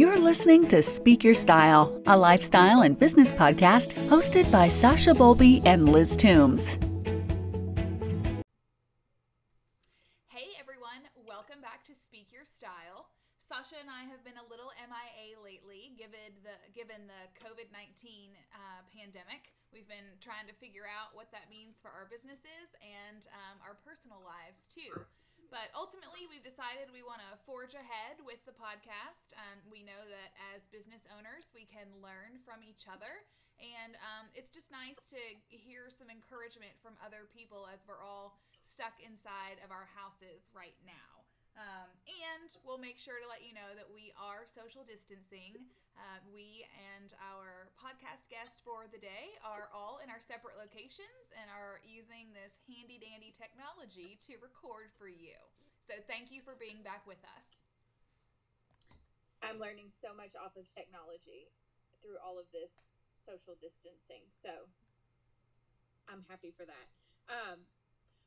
You're listening to Speak Your Style, a lifestyle and business podcast hosted by Sasha Bolby and Liz Toombs. Hey everyone, welcome back to Speak Your Style. Sasha and I have been a little MIA lately, given the given the COVID nineteen uh, pandemic. We've been trying to figure out what that means for our businesses and um, our personal lives too. But ultimately, we've decided we want to forge ahead with the podcast. Um, we know that as business owners, we can learn from each other. And um, it's just nice to hear some encouragement from other people as we're all stuck inside of our houses right now. Um, and we'll make sure to let you know that we are social distancing. Uh, we and our podcast guest for the day are all in our separate locations and are using this handy dandy technology to record for you. So thank you for being back with us. I'm learning so much off of technology through all of this social distancing. So I'm happy for that. Um,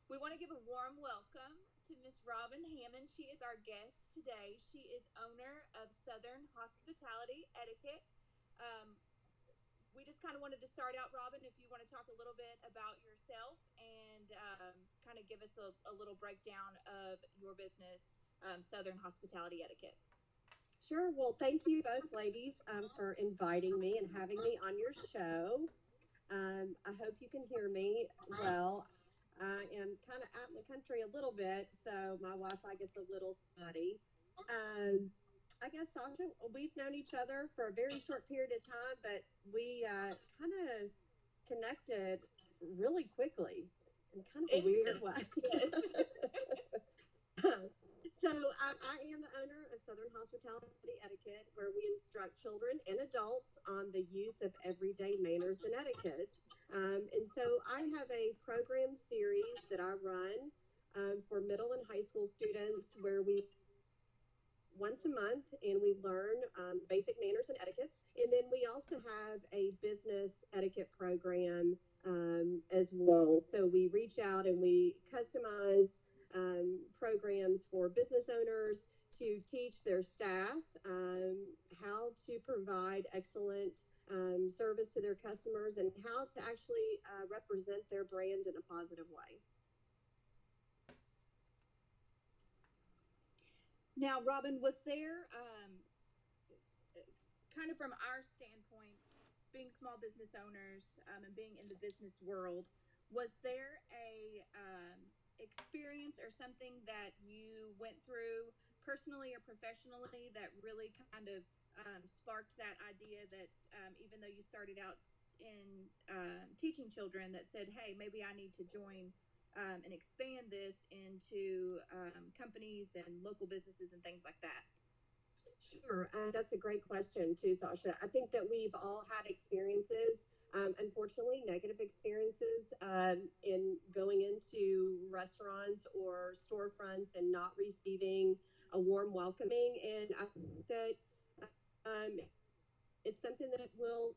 we want to give a warm welcome to Miss Robin Hammond. She is our guest today. She is owner of Southern Hospitality Etiquette. Um, we just kind of wanted to start out, Robin, if you want to talk a little bit about yourself and um, kind of give us a, a, little breakdown of your business, um, Southern Hospitality Etiquette. Sure. Well, thank you both ladies um, for inviting me and having me on your show. Um, I hope you can hear me well. I am kind of out in the country a little bit, so my Wi-Fi gets a little spotty. Um, I guess Sasha, we've known each other for a very short period of time, but we uh, kind of connected really quickly in kind of a weird way. So I, I, am the owner of Southern Hospitality Etiquette, where we instruct children and adults on the use of everyday manners and etiquette. Um, and so I have a program series that I run um, for middle and high school students where we once a month and we learn um, basic manners and etiquettes. And then we also have a business etiquette program um, as well. So we reach out and we customize um, programs for business owners to teach their staff um, how to provide excellent um, service to their customers and how to actually uh, represent their brand in a positive way. Now, Robin, was there um, kind of from our standpoint, being small business owners um, and being in the business world, was there a um, experience or something that you went through personally or professionally that really kind of um, sparked that idea that um, even though you started out in uh, teaching children that said hey maybe i need to join um, and expand this into um, companies and local businesses and things like that? Sure uh, that's a great question too sasha. I think that we've all had experiences um, unfortunately, negative experiences um, in going into restaurants or storefronts and not receiving a warm welcoming. And I think that um, it's something that will,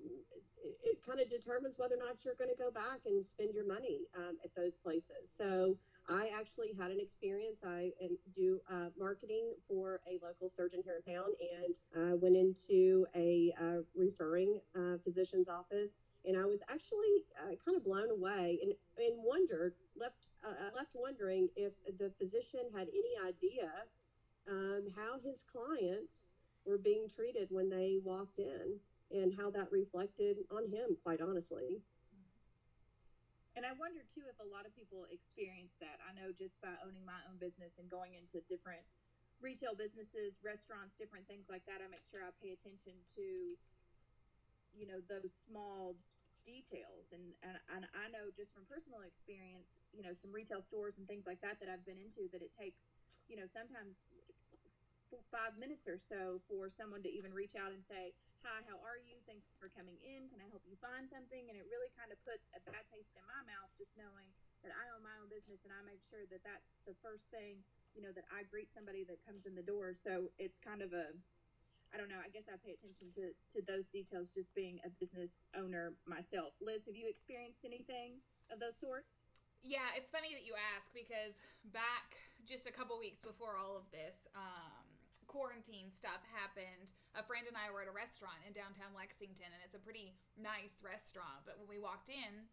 it, it kind of determines whether or not you're going to go back and spend your money um, at those places. So I actually had an experience. I do uh, marketing for a local surgeon here in town and uh, went into a uh, referring uh, physician's office and I was actually uh, kind of blown away and, and wondered, left uh, left wondering if the physician had any idea um, how his clients were being treated when they walked in and how that reflected on him, quite honestly. And I wonder too if a lot of people experience that. I know just by owning my own business and going into different retail businesses, restaurants, different things like that, I make sure I pay attention to, you know, those small details and, and and I know just from personal experience, you know, some retail stores and things like that that I've been into that it takes, you know, sometimes five minutes or so for someone to even reach out and say, "Hi, how are you? Thanks for coming in. Can I help you find something?" And it really kind of puts a bad taste in my mouth just knowing that I own my own business and I make sure that that's the first thing, you know, that I greet somebody that comes in the door. So it's kind of a I don't know. I guess I pay attention to, to those details just being a business owner myself. Liz, have you experienced anything of those sorts? Yeah, it's funny that you ask because back just a couple weeks before all of this, um, quarantine stuff happened, a friend and I were at a restaurant in downtown Lexington, and it's a pretty nice restaurant. But when we walked in,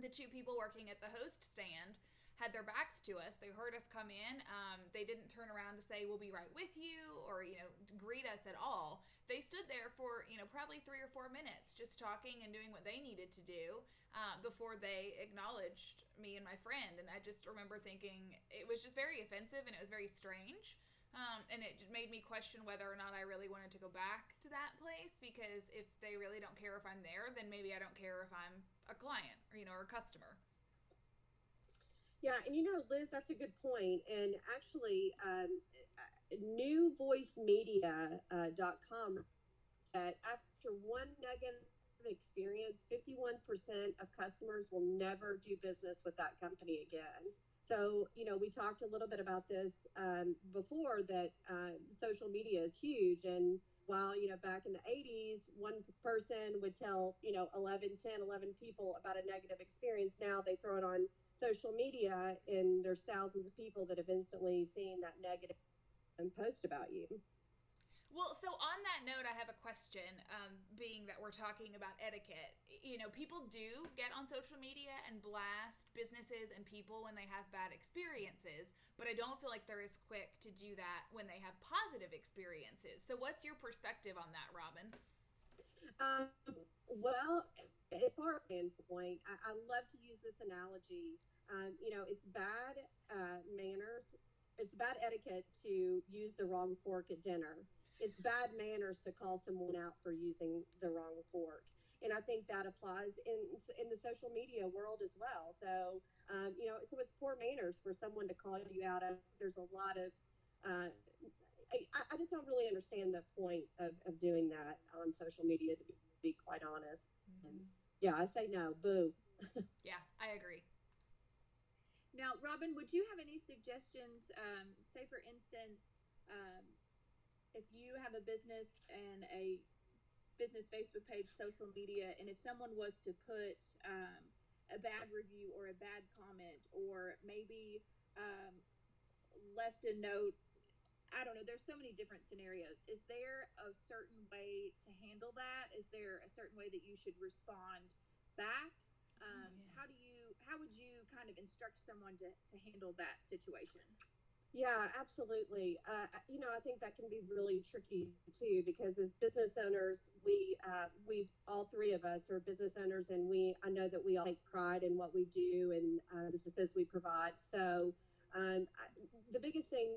the two people working at the host stand had their backs to us. They heard us come in. Um, they didn't turn around to say, "We'll be right with you," or you know, greet us at all. They stood there for you know probably three or four minutes, just talking and doing what they needed to do uh, before they acknowledged me and my friend. And I just remember thinking it was just very offensive and it was very strange. Um, and it made me question whether or not I really wanted to go back to that place because if they really don't care if I'm there, then maybe I don't care if I'm a client or you know or a customer. Yeah, and you know, Liz, that's a good point. And actually, um, newvoicemedia.com uh, said after one negative experience, 51% of customers will never do business with that company again. So, you know, we talked a little bit about this um, before that uh, social media is huge. And while, you know, back in the 80s, one person would tell, you know, 11, 10, 11 people about a negative experience, now they throw it on social media and there's thousands of people that have instantly seen that negative and post about you. Well, so on that note, I have a question. Um, being that we're talking about etiquette, you know, people do get on social media and blast businesses and people when they have bad experiences, but I don't feel like they're as quick to do that when they have positive experiences. So, what's your perspective on that, Robin? Um, well, as far as standpoint, I, I love to use this analogy. Um, you know, it's bad uh, manners, it's bad etiquette to use the wrong fork at dinner. It's bad manners to call someone out for using the wrong fork. And I think that applies in in the social media world as well. So, um, you know, so it's poor manners for someone to call you out. There's a lot of uh, I, I, just don't really understand the point of, of doing that on social media, to be, be quite honest. Mm-hmm. Yeah, I say no. Boo. yeah, I agree. Now, Robin, would you have any suggestions? Um, say, for instance, um, if you have a business and a business Facebook page, social media, and if someone was to put um, a bad review or a bad comment, or maybe um, left a note I don't know. There's so many different scenarios. Is there a certain way to handle that? Is there a certain way that you should respond back? Um, yeah. How do you? How would you kind of instruct someone to to handle that situation? Yeah, absolutely. Uh, you know, I think that can be really tricky too because as business owners, we uh, we all three of us are business owners, and we I know that we all take pride in what we do and uh, the services we provide. So. Um, I, the biggest thing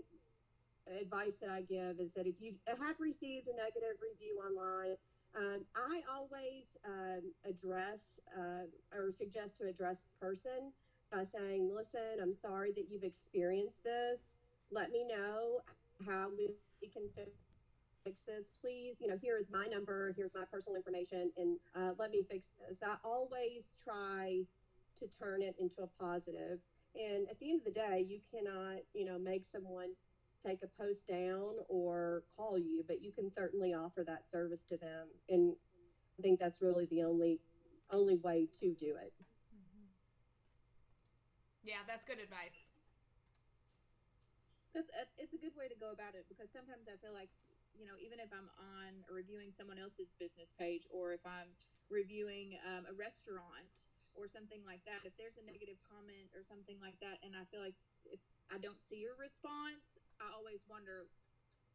advice that I give is that if you have received a negative review online, um, I always um, address uh, or suggest to address the person by saying, listen, I'm sorry that you've experienced this. Let me know how we can fix this. Please, you know, here is my number, here's my personal information, and uh, let me fix this. I always try to turn it into a positive. And at the end of the day, you cannot, you know, make someone take a post down or call you, but you can certainly offer that service to them. And I think that's really the only only way to do it. Mm-hmm. Yeah, that's good advice. That's, that's it's a good way to go about it because sometimes I feel like you know even if I'm on reviewing someone else's business page or if I'm reviewing um, a restaurant or something like that, if there's a negative comment or something like that, and I feel like if I don't see your response, I always wonder,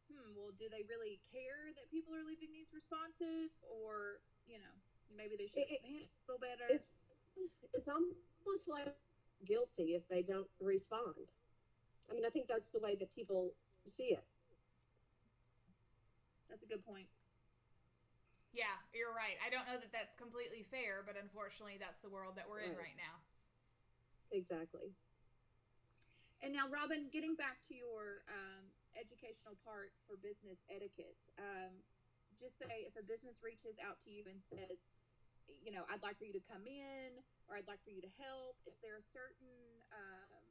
hmm, well, do they really care that people are leaving these responses, or you know, maybe they should it, it, a little better? It's it's almost like guilty if they don't respond. I mean, I think that's the way that people see it. That's a good point. Yeah, you're right. I don't know that that's completely fair, but unfortunately, that's the world that we're right. in right now. Exactly. And now, Robin, getting back to your um, educational part for business etiquette, um, just say if a business reaches out to you and says, you know, I'd like for you to come in or I'd like for you to help, is there a certain um,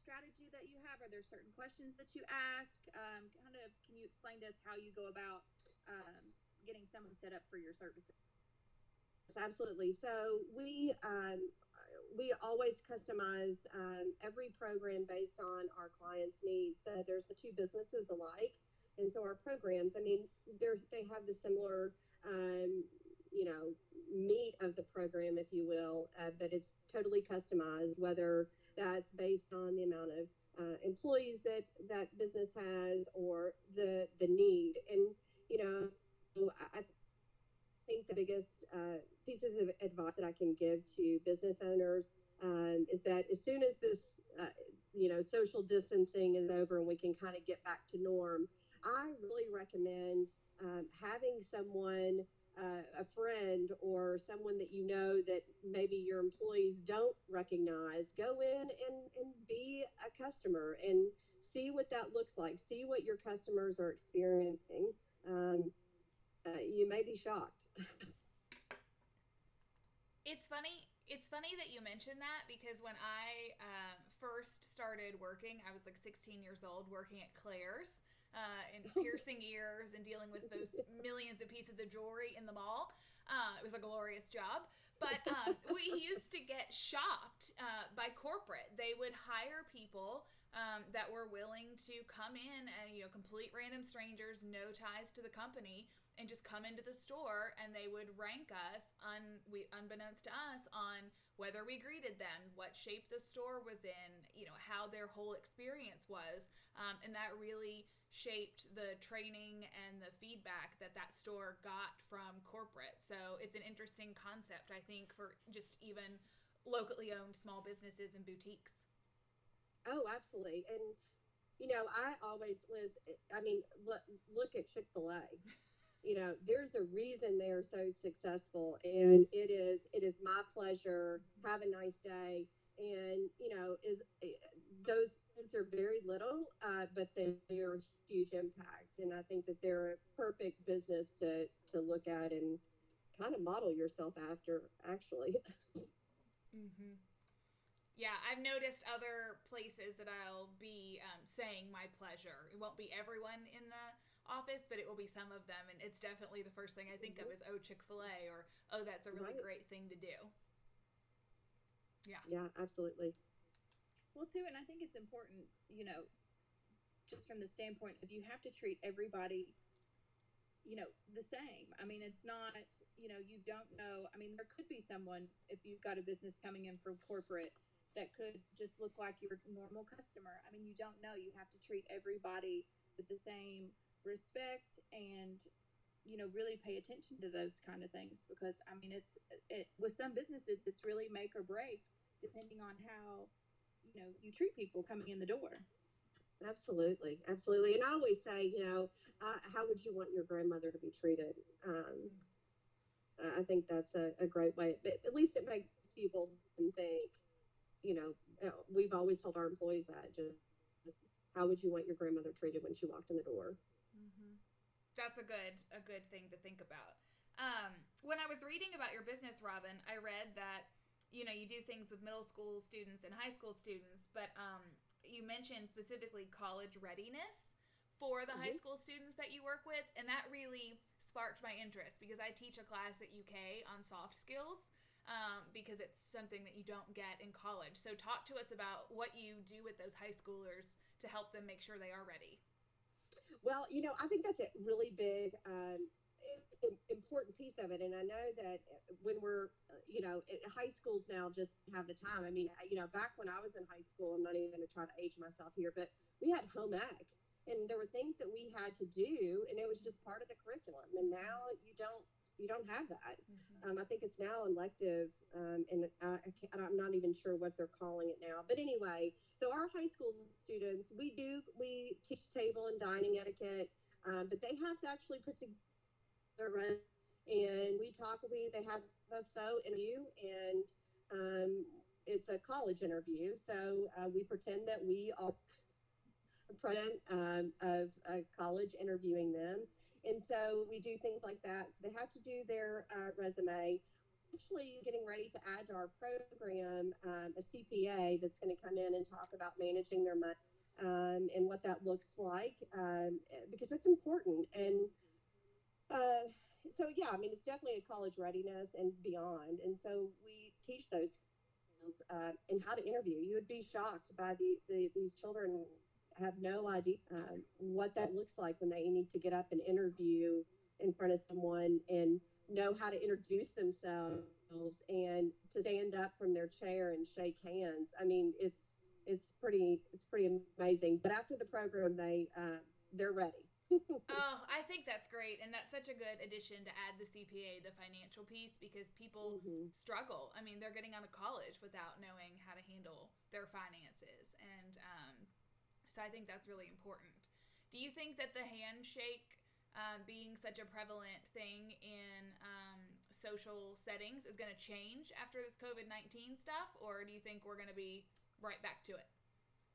strategy that you have? Are there certain questions that you ask? Um, kind of, can you explain to us how you go about um, getting someone set up for your services? Absolutely. So we um, we always customize um, every program based on our clients' needs. So there's the two businesses alike. And so our programs, I mean, they have the similar, um, you know, meat of the program, if you will, uh, but it's totally customized, whether that's based on the amount of uh, employees that that business has or the the need. And you know, I think the biggest uh, pieces of advice that I can give to business owners um, is that as soon as this, uh, you know, social distancing is over and we can kind of get back to norm, I really recommend um, having someone uh, a friend or someone that you know that maybe your employees don't recognize, go in and, and be a customer and see what that looks like. See what your customers are experiencing. Um, uh, you may be shocked. it's funny. It's funny that you mentioned that because when I um, first started working, I was like 16 years old working at Claire's uh, and piercing ears and dealing with those millions of pieces of jewelry in the mall. Uh, it was a glorious job. But um, we used to get shopped uh, by corporate. They would hire people um, that were willing to come in and, you know, complete random strangers, no ties to the company, and just come into the store and they would rank us, un, we, unbeknownst to us, on whether we greeted them, what shape the store was in, you know, how their whole experience was. Um, and that really shaped the training and the feedback that that store got from corporate. So it's an interesting concept, I think, for just even locally owned small businesses and boutiques. Oh, absolutely. And, you know, I always was, I mean, look, look at Chick fil A. You know, there's a reason they are so successful, and it is it is my pleasure. Have a nice day, and you know, is those things are very little, uh, but they, they are huge impact. And I think that they're a perfect business to, to look at and kind of model yourself after, actually. mm-hmm. Yeah, I've noticed other places that I'll be um, saying my pleasure. It won't be everyone in the office, but it will be some of them. And it's definitely the first thing I think mm-hmm. of is, oh, Chick fil A, or oh, that's a really right. great thing to do. Yeah. Yeah, absolutely. Well, too, and I think it's important, you know, just from the standpoint of you have to treat everybody, you know, the same. I mean, it's not, you know, you don't know. I mean, there could be someone, if you've got a business coming in from corporate, that could just look like your normal customer. I mean, you don't know. You have to treat everybody with the same respect and you know really pay attention to those kind of things because i mean it's it with some businesses it's really make or break depending on how you know you treat people coming in the door. Absolutely. Absolutely. And i always say you know uh, how would you want your grandmother to be treated? Um, i think that's a, a great way but at least it makes people think you know uh, we've always told our employees that just, how would you want your grandmother treated when she walked in the door. That's a good a good thing to think about. Um, when i was reading about your business robin i read that you know you do things with middle school students and high school students but um, you mentioned specifically college readiness for the mm-hmm. high school students that you work with and that really sparked my interest because i teach a class at uk on soft skills um, because it's something that you don't get in college. So talk to us about what you do with those high schoolers to help them make sure they are ready well you know i think that's a really big um, important piece of it. And I know that when we're, you know, high schools now just have the time. I mean, you know, back when I was in high school, I'm not even going to try to age myself here, but we had home ec and there were things that we had to do and it was just part of the curriculum. And now you don't, you don't have that. Mm-hmm. Um, I think it's now elective, um, and I, am not even sure what they're calling it now. But anyway, so our high school students, we do we teach table and dining etiquette, um, but they have to actually put together run, and we talk. We they have a faux interview, and um, it's a college interview. So uh, we pretend that we are president um, of a college interviewing them, and so we do things like that. So they have to do their uh, resume. Actually, getting ready to add to our program um, a CPA that's going to come in and talk about managing their money um, and what that looks like um, because it's important and uh, so yeah, I mean, it's definitely a college readiness and beyond. And so we teach those uh, and how to interview. You would be shocked by the, the these children have no idea uh, what that looks like when they need to get up and interview in front of someone and know how to introduce themselves and to stand up from their chair and shake hands. I mean, it's it's pretty it's pretty amazing. But after the program, they uh, they're ready. oh, I think that's great, and that's such a good addition to add the CPA, the financial piece, because people mm-hmm. struggle. I mean, they're getting out of college without knowing how to handle their finances, and um, so I think that's really important. Do you think that the handshake um, being such a prevalent thing in um, social settings is going to change after this COVID 19 stuff, or do you think we're going to be right back to it?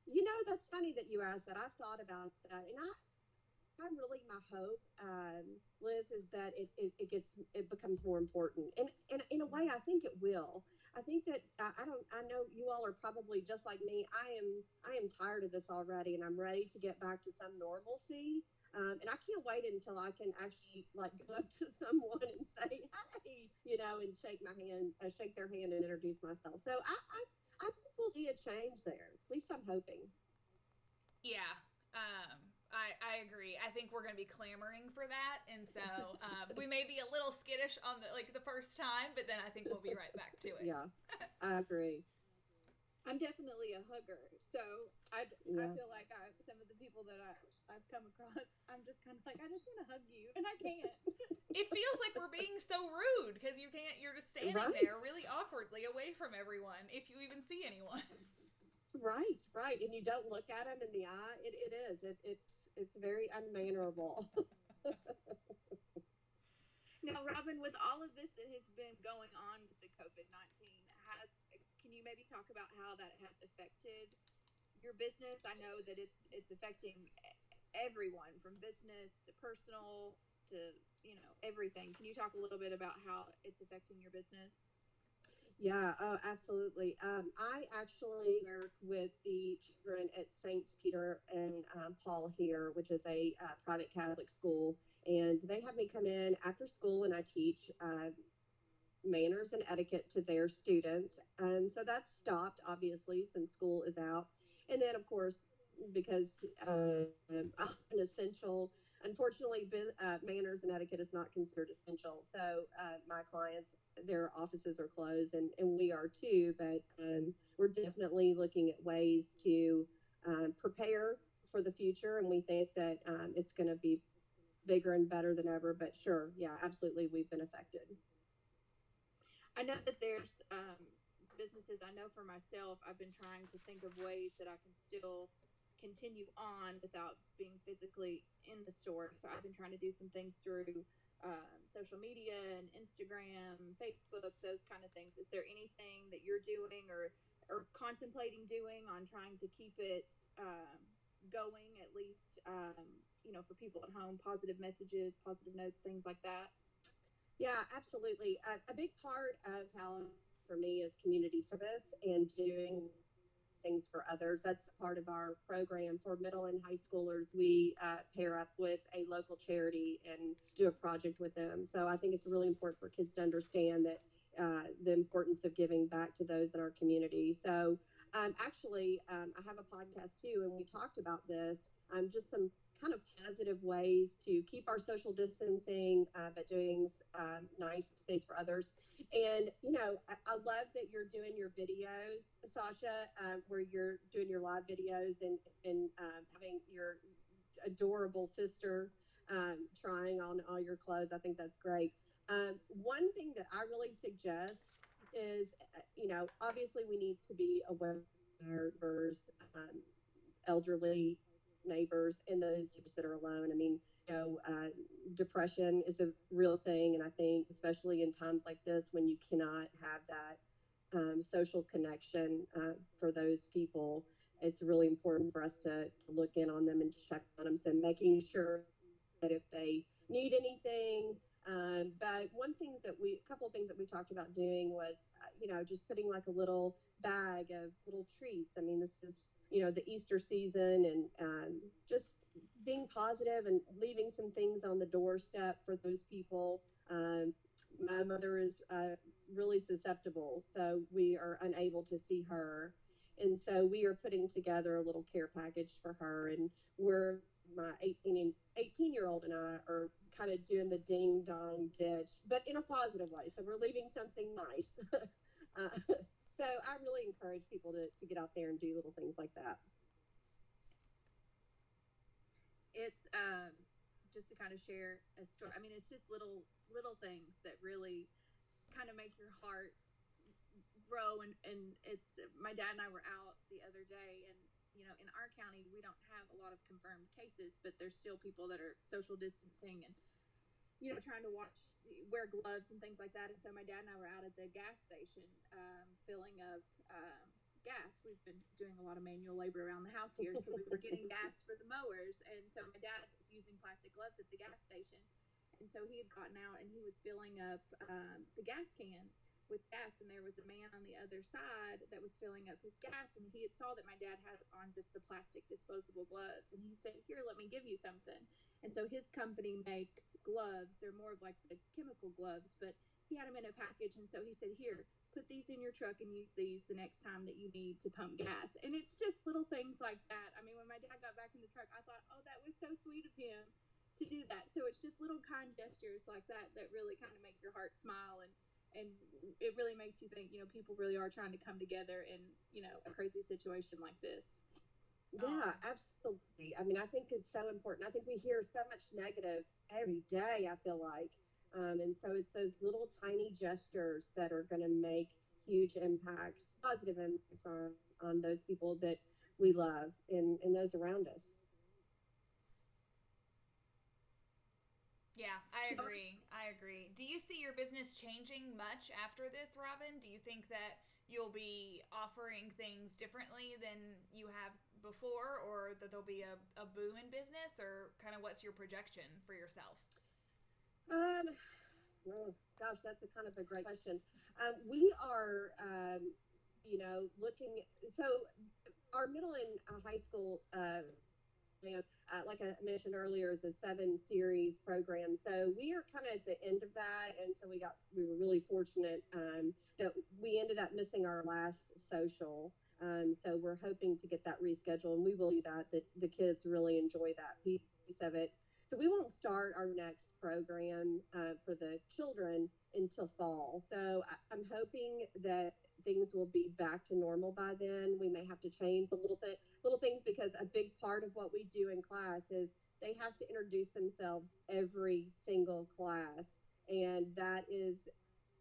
You know, that's funny that you asked that. I've thought about that, and I, I really my hope, um, Liz, is that it, it, it, gets it becomes more important, and and in a way, I think it will. I think that I, don't. I know you all are probably just like me. I am. I am tired of this already, and I'm ready to get back to some normalcy. Um, and I can't wait until I can actually like go up to someone and say, "Hey," you know, and shake my hand, uh, shake their hand, and introduce myself. So I, I, I think we'll see a change there. At least I'm hoping. Yeah, um, I, I agree. I think we're going to be clamoring for that, and so um, we may be a little skittish on the like the first time, but then I think we'll be right back to it. Yeah, I agree. I'm definitely a hugger, so I, yeah. I feel like I, some of the people that I, I've come across, I'm just kind of like I just want to hug you, and I can't. it feels like we're being so rude because you can't. You're just standing right. there really awkwardly away from everyone, if you even see anyone. Right, right, and you don't look at them in the eye. It, it is. It, it's it's very unmannerable. now, Robin, with all of this that has been going on with the COVID nineteen, has can you maybe talk about how that has affected your business? I know that it's it's affecting everyone from business to personal to you know everything. Can you talk a little bit about how it's affecting your business? Yeah, oh, absolutely. Um, I actually work with the children at Saints Peter and um, Paul here, which is a uh, private Catholic school, and they have me come in after school and I teach uh, manners and etiquette to their students. And so that's stopped, obviously, since school is out. And then, of course, because uh, an essential, unfortunately, uh, manners and etiquette is not considered essential. So uh, my clients, their offices are closed, and, and we are too. But um, we're definitely looking at ways to um, prepare for the future, and we think that um, it's going to be bigger and better than ever. But sure, yeah, absolutely, we've been affected. I know that there's um, businesses. I know for myself, I've been trying to think of ways that I can still continue on without being physically in the store. So I've been trying to do some things through um, social media and Instagram, Facebook, those kind of things. Is there anything that you're doing or or contemplating doing on trying to keep it um, going at least um, you know for people at home positive messages positive notes things like that yeah, absolutely. A big part of talent for me is community service and doing things for others. That's part of our program for middle and high schoolers. We uh, pair up with a local charity and do a project with them. So I think it's really important for kids to understand that uh, the importance of giving back to those in our community. So um, actually, um, I have a podcast too, and we talked about this. Um, just some kind of positive ways to keep our social distancing, uh, but doing um, nice things for others. And, you know, I, I, love that you're doing your videos, Sasha, uh, where you're doing your live videos and, and um, having your adorable sister um, trying on all your clothes. I think that's great. Um, one thing that I really suggest is, uh, you know, obviously we need to be aware of um, elderly neighbors and those that are alone. I mean, you know, uh, depression is a real thing, and I think especially in times like this when you cannot have that um, social connection uh, for those people, it's really important for us to, look in on them and check on them. So making sure that if they need anything, um, but one thing that we, a couple of things that we talked about doing was, uh, you know, just putting like a little bag of little treats. I mean, this is you know the Easter season and um, just being positive and leaving some things on the doorstep for those people. Um, my mother is uh, really susceptible, so we are unable to see her. And so we are putting together a little care package for her, and we're my 18 and 18 year old and I are kind of doing the ding dong ditch, but in a positive way. So we're leaving something nice. uh, so I really encourage people to, to get out there and do little things like that. It's um, just to kind of share a story. I mean, it's just little little things that really kind of make your heart grow. And and it's my dad and I were out the other day, and you know, in our county, we don't have a lot of confirmed cases, but there's still people that are social distancing and, you know, trying to watch, wear gloves and things like that. And so my dad and I were out at the gas station um, filling up um, gas. We've been doing a lot of manual labor around the house here, so we were getting gas for the mowers. And so my dad was using plastic gloves at the gas station. And so he had gotten out and he was filling up um, the gas cans with gas and there was a man on the other side that was filling up his gas and he had saw that my dad had on just the plastic disposable gloves and he said here let me give you something and so his company makes gloves. They're more of like the chemical gloves but he had them in a package. And so he said here put these in your truck and use these the next time that you need to pump gas. And it's just little things like that. I mean when my dad got back in the truck i thought oh that was so sweet of him to do that. So it's just little kind gestures like that that really kind of make your heart smile and and it really makes you think you know people really are trying to come together in you know a crazy situation like this yeah absolutely i mean i think it's so important i think we hear so much negative every day i feel like um, and so it's those little tiny gestures that are going to make huge impacts positive impacts on on those people that we love and, and those around us Yeah, I agree. I agree. Do you see your business changing much after this, Robin? Do you think that you'll be offering things differently than you have before, or that there'll be a, a boom in business, or kind of what's your projection for yourself? Um, oh, gosh, that's a kind of a great question. Um, we are, um, you know, looking. So, our middle and uh, high school uh, uh, like I mentioned earlier, is a seven series program. So we are kind of at the end of that, and so we got we were really fortunate um, that we ended up missing our last social. Um, so we're hoping to get that rescheduled, and we will do that. That the kids really enjoy that piece of it. So we won't start our next program uh, for the children until fall. So I, I'm hoping that things will be back to normal by then. We may have to change a little bit, little things because a big part of what we do in class is they have to introduce themselves every single class, and that is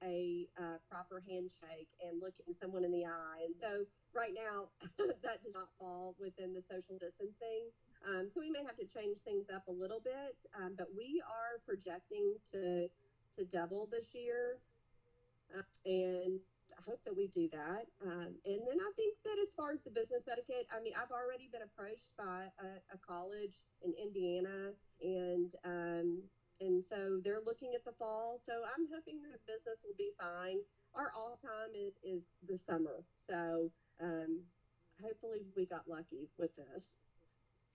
a uh, proper handshake and looking someone in the eye. And so right now, that does not fall within the social distancing. Um, so we may have to change things up a little bit, um, but we are projecting to to double this year. Uh, and I hope that we do that. Um, and then I think that as far as the business etiquette, I mean, I've already been approached by a, a college in Indiana, and um, and so they're looking at the fall. So I'm hoping the business will be fine. Our all time is is the summer, so um, hopefully we got lucky with this.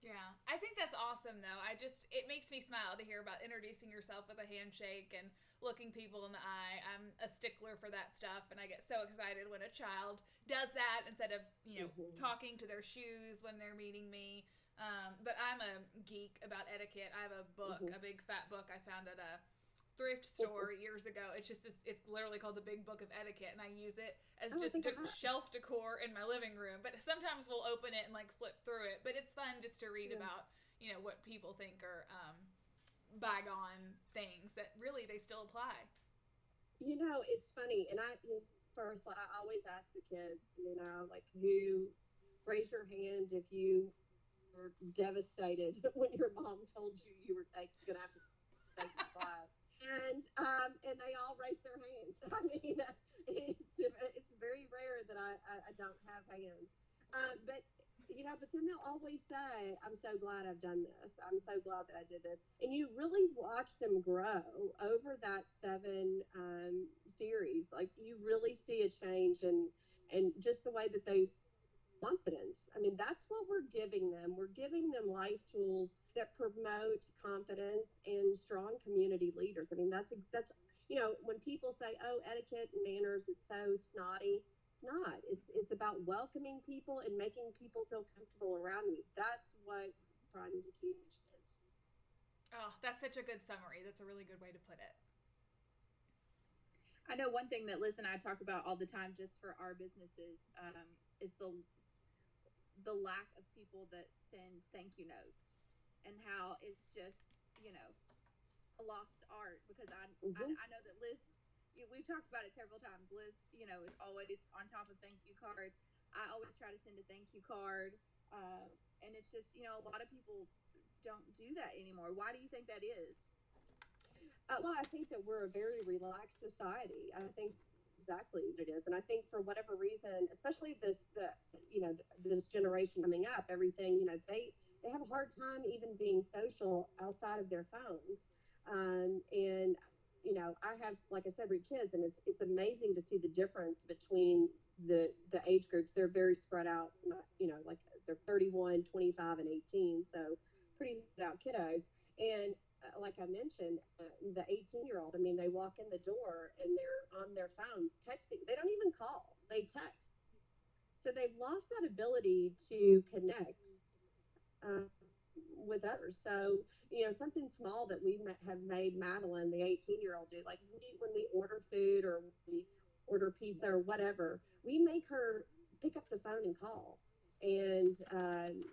Yeah, I think that's awesome though. I just it makes me smile to hear about introducing yourself with a handshake and looking people in the eye. I'm a stickler for that stuff and I get so excited when a child does that instead of, you know, mm-hmm. talking to their shoes when they're meeting me. Um, but I'm a geek about etiquette. I have a book, mm-hmm. a big fat book I found at a thrift store years ago. It's just this. It's literally called the Big Book of Etiquette, and I use it as oh, just de- shelf decor in my living room. But sometimes we'll open it and like flip through it. But it's fun just to read yeah. about you know what people think are um, bygone things that really they still apply. You know, it's funny, and I first I always ask the kids, you know, like you raise your hand if you were devastated when your mom told you you were taking gonna have to take the class and um, and they all raise their hands. I mean, it's it's very rare that I, I, I don't have hands. Um, but you know, but then they'll always say, "I'm so glad I've done this. I'm so glad that I did this." And you really watch them grow over that seven um, series. Like you really see a change and and just the way that they confidence. I mean, that's what we're giving them. We're giving them life tools that promote confidence and strong community leaders. I mean, that's a, that's you know when people say, "Oh, etiquette and manners," it's so snotty. it's not. It's it's about welcoming people and making people feel comfortable around me. That's what I'm trying to teach this. Oh, that's such a good summary. That's a really good way to put it. I know one thing that Liz and I talk about all the time, just for our businesses, um, is the the lack of people that send thank you notes, and how it's just you know a lost art. Because I Mhm. I, I know that Liz, you, we've talked about it several times. Liz, you know, is always on top of thank you cards. I always try to send a thank you card, uh, and it's just you know a lot of people don't do that anymore. Why do you think that is? Uh, well, I think that we're a very relaxed society. I think exactly what it is, and I think for whatever reason, especially this the you know this generation coming up, everything you know they they have a hard time even being social outside of their phones. Um, and you know, I have like I said, three kids, and it's it's amazing to see the difference between the the age groups. They're very spread out. You know, like they're 31, 25, and 18, so pretty out kiddos. And like I mentioned, uh, the 18 year old, I mean, they walk in the door and they're on their phones texting. They don't even call, they text. So they've lost that ability to connect uh, with others. So, you know, something small that we have made Madeline, the 18 year old, do, like we, when we order food or we order pizza or whatever, we make her pick up the phone and call. And um,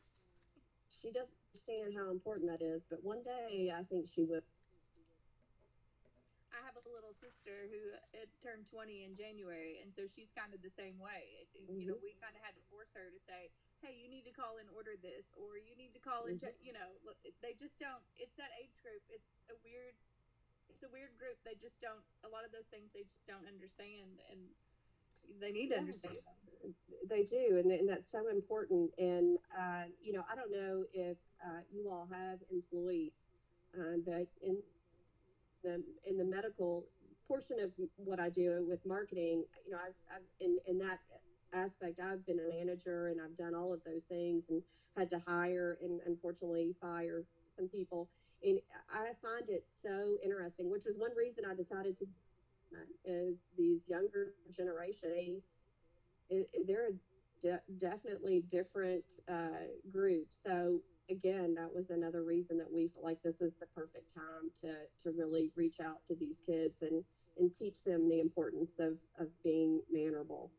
she doesn't understand how important that is, but one day I think she will. I have a little sister who it turned 20 in January, and so she's kind of the same way. It, You know, mm-hmm. we kind of had to force her to say, "Hey, you need to call and order this," or "You need to call and mm-hmm. check." You know, look, they just don't. It's that age group. It's a weird. It's a weird group. They just don't. A lot of those things they just don't understand, and they need to understand. them. They do, and, and that's so important. And uh, you know, I don't know if uh, you all have employees, uh, but in the in the medical portion of what I do with marketing, you know, I've, I've in in that aspect, I've been a manager and I've done all of those things and had to hire and unfortunately fire some people. And I find it so interesting, which is one reason I decided to uh, is these younger generation. It, they're a de- definitely different uh, group. So again, that was another reason that we felt like this is the perfect time to to really reach out to these kids and and teach them the importance of of being mannerable,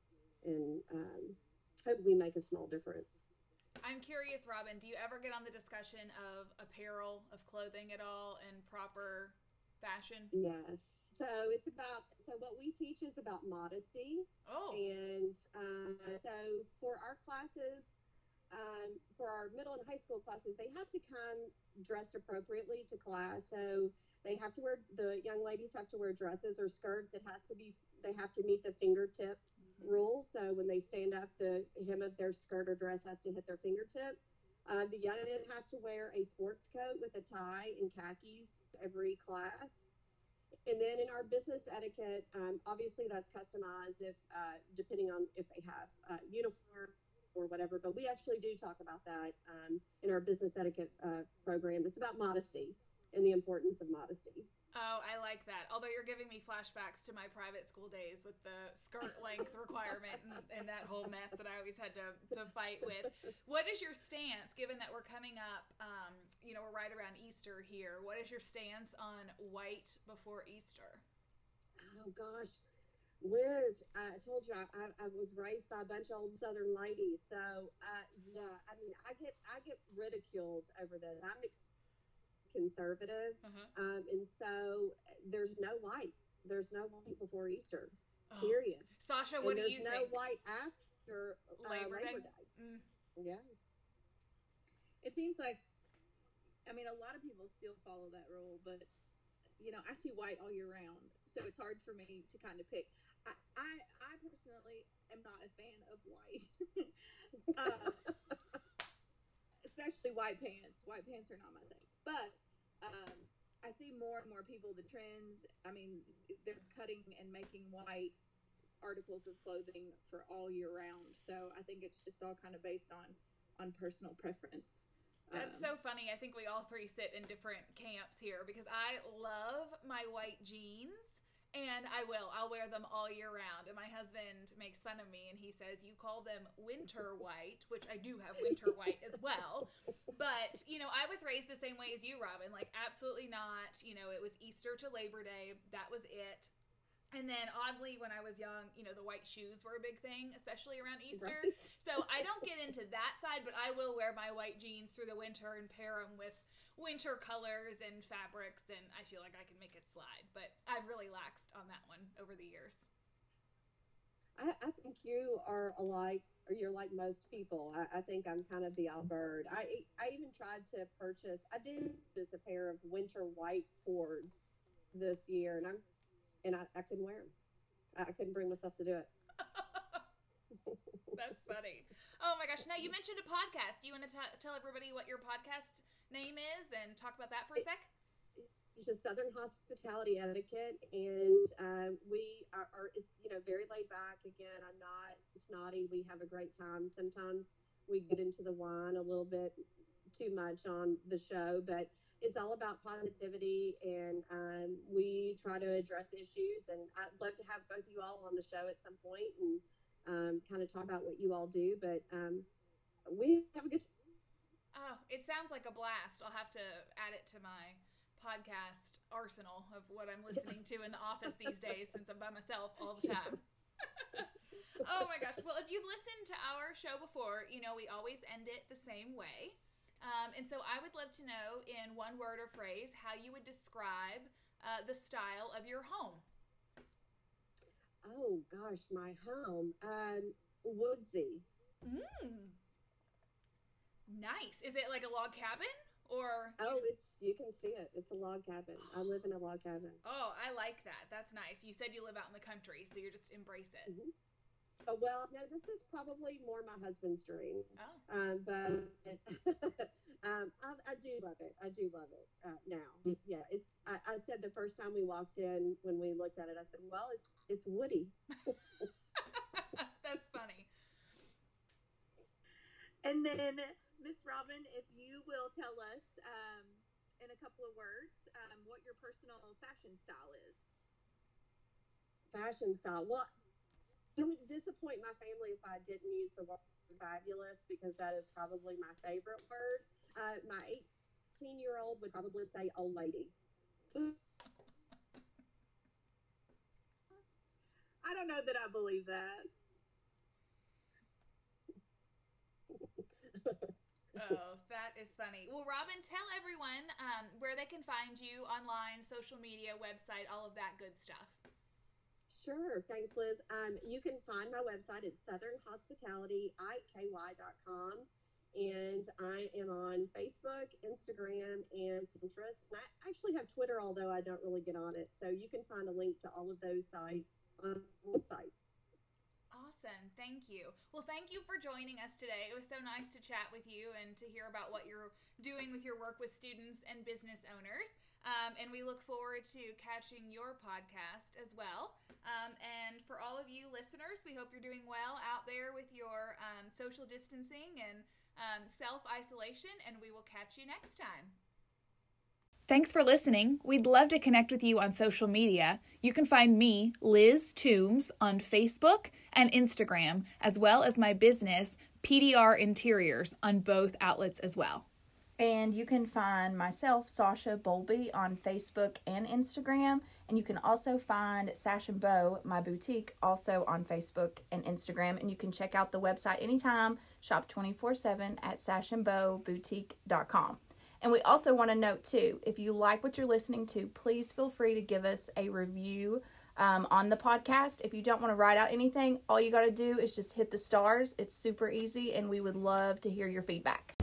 and um, hope we make a small difference. I'm curious, Robin, do you ever get on the discussion of apparel, of clothing at all in proper fashion? Yes. So it's about so what we teach is about modesty. Oh, And uh, so for our classes, um, for our middle and high school classes, they have to come dressed appropriately to class. So they have to wear the young ladies have to wear dresses or skirts. It has to be they have to meet the fingertip rules. So when they stand up, the hem of their skirt or dress has to hit their fingertip. Uh, the young men have to wear a sports coat with a tie and khakis every class. And then in our business etiquette, um, obviously that's customized if uh, depending on if they have uh, uniform or whatever. But we actually do talk about that um, in our business etiquette uh, program. It's about modesty and the importance of modesty. Oh, I like that. Although you're giving me flashbacks to my private school days with the skirt length requirement and, and that whole mess that I always had to, to fight with. What is your stance, given that we're coming up, um, you know, we're right around Easter here? What is your stance on white before Easter? Oh gosh, Liz, I told you I, I, was raised by a bunch of old Southern ladies, so uh, yeah, I mean, I get I get ridiculed over this. I'm ex- conservative, Uh-huh. um, and so there's no white. There's no white before Easter. Oh. Period. Sasha, and what do there's you no think? white after uh, Labor Labor, Day? Day. Mm. Yeah. It seems like, I mean, a lot of people still follow that rule, but you know, I see white all year round, so it's hard for me to kind of pick. I, I, I personally am not a fan of white, uh, especially white pants. White pants are not my thing, but um, I see more and more people. The trends. I mean, they're cutting and making white articles of clothing for all year round. So I think it's just all kind of based on on personal preference. That's Um, so funny. I think we all three sit in different camps here because I love my white jeans And I will. I'll wear them all year round. And my husband makes fun of me and he says, You call them winter white, which I do have winter white as well. But, you know, I was raised the same way as you, Robin. Like, absolutely not. You know, it was Easter to Labor Day. That was it. And then oddly, when I was young, you know, the white shoes were a big thing, especially around Easter. Right. So I don't get into that side, but I will wear my white jeans through the winter and pair them with winter colors and fabrics, and I feel like I can make it slide. But I've really laxed on that one over the years. I, I think you are alike, or you're like most people. I, I think I'm kind of the odd bird. I I even tried to purchase. I did purchase a pair of winter white cords this year, and I'm and I, I couldn't wear them. I, I couldn't bring myself to do it. That's funny. Oh my gosh. Now, you mentioned a podcast. Do you want to t- tell everybody what your podcast name is and talk about that for a sec? It's just Southern hospitality etiquette, and um, we are, are. It's you know very laid back. Again, I'm not snotty. We have a great time. Sometimes we get into the wine a little bit too much on the show, but it's all about positivity, and um, we try to address issues. And I'd love to have both you all on the show at some point and um, kind of talk about what you all do. But um, we have a good. Sounds like a blast. I'll have to add it to my podcast arsenal of what I'm listening to in the office these days since I'm by myself all the time. oh my gosh. Well, if you've listened to our show before, you know we always end it the same way. Um, and so I would love to know in one word or phrase how you would describe uh, the style of your home. Oh gosh, my home, um, woodsy. Mm. Nice. Is it like a log cabin or? Oh, it's you can see it. It's a log cabin. I live in a log cabin. Oh, I like that. That's nice. You said you live out in the country, so you just embrace it. Mhm. Oh, well, no, this is probably more my husband's dream. Oh, Um, but um, I, I do love it. I do love it uh, now. Yeah, it's. I, I said the first time we walked in when we looked at it, I said, "Well, it's it's woody." that's funny. And then, Miss Robin, if you will tell us um, in a couple of words um, what your personal fashion style is. Fashion style. Well, it would disappoint my family if I didn't use the word fabulous because that is probably my favorite word. Uh, my 18 year old would probably say old lady. I don't know that I believe that. Oh, that is funny. Well, Robin, tell everyone um, where they can find you online, social media, website, all of that good stuff. Sure. Thanks, Liz. Um, you can find my website at southernhospitalityiky.com. And I am on Facebook, Instagram, and Pinterest. And I actually have Twitter, although I don't really get on it. So you can find a link to all of those sites on the website. Awesome. Thank you. Well, thank you for joining us today. It was so nice to chat with you and to hear about what you're doing with your work with students and business owners. Um, and we look forward to catching your podcast as well. Um, and for all of you listeners, we hope you're doing well out there with your um, social distancing and um, self isolation. And we will catch you next time. Thanks for listening. We'd love to connect with you on social media. You can find me, Liz Toombs, on Facebook and Instagram, as well as my business, PDR Interiors, on both outlets as well. And you can find myself, Sasha Bolby, on Facebook and Instagram. And you can also find Sash and Bow, my boutique, also on Facebook and Instagram. And you can check out the website anytime, shop 24 7 at sashandbowboutique.com. And we also want to note too, if you like what you're listening to, please feel free to give us a review um, on the podcast. If you don't want to write out anything, all you got to do is just hit the stars. It's super easy, and we would love to hear your feedback.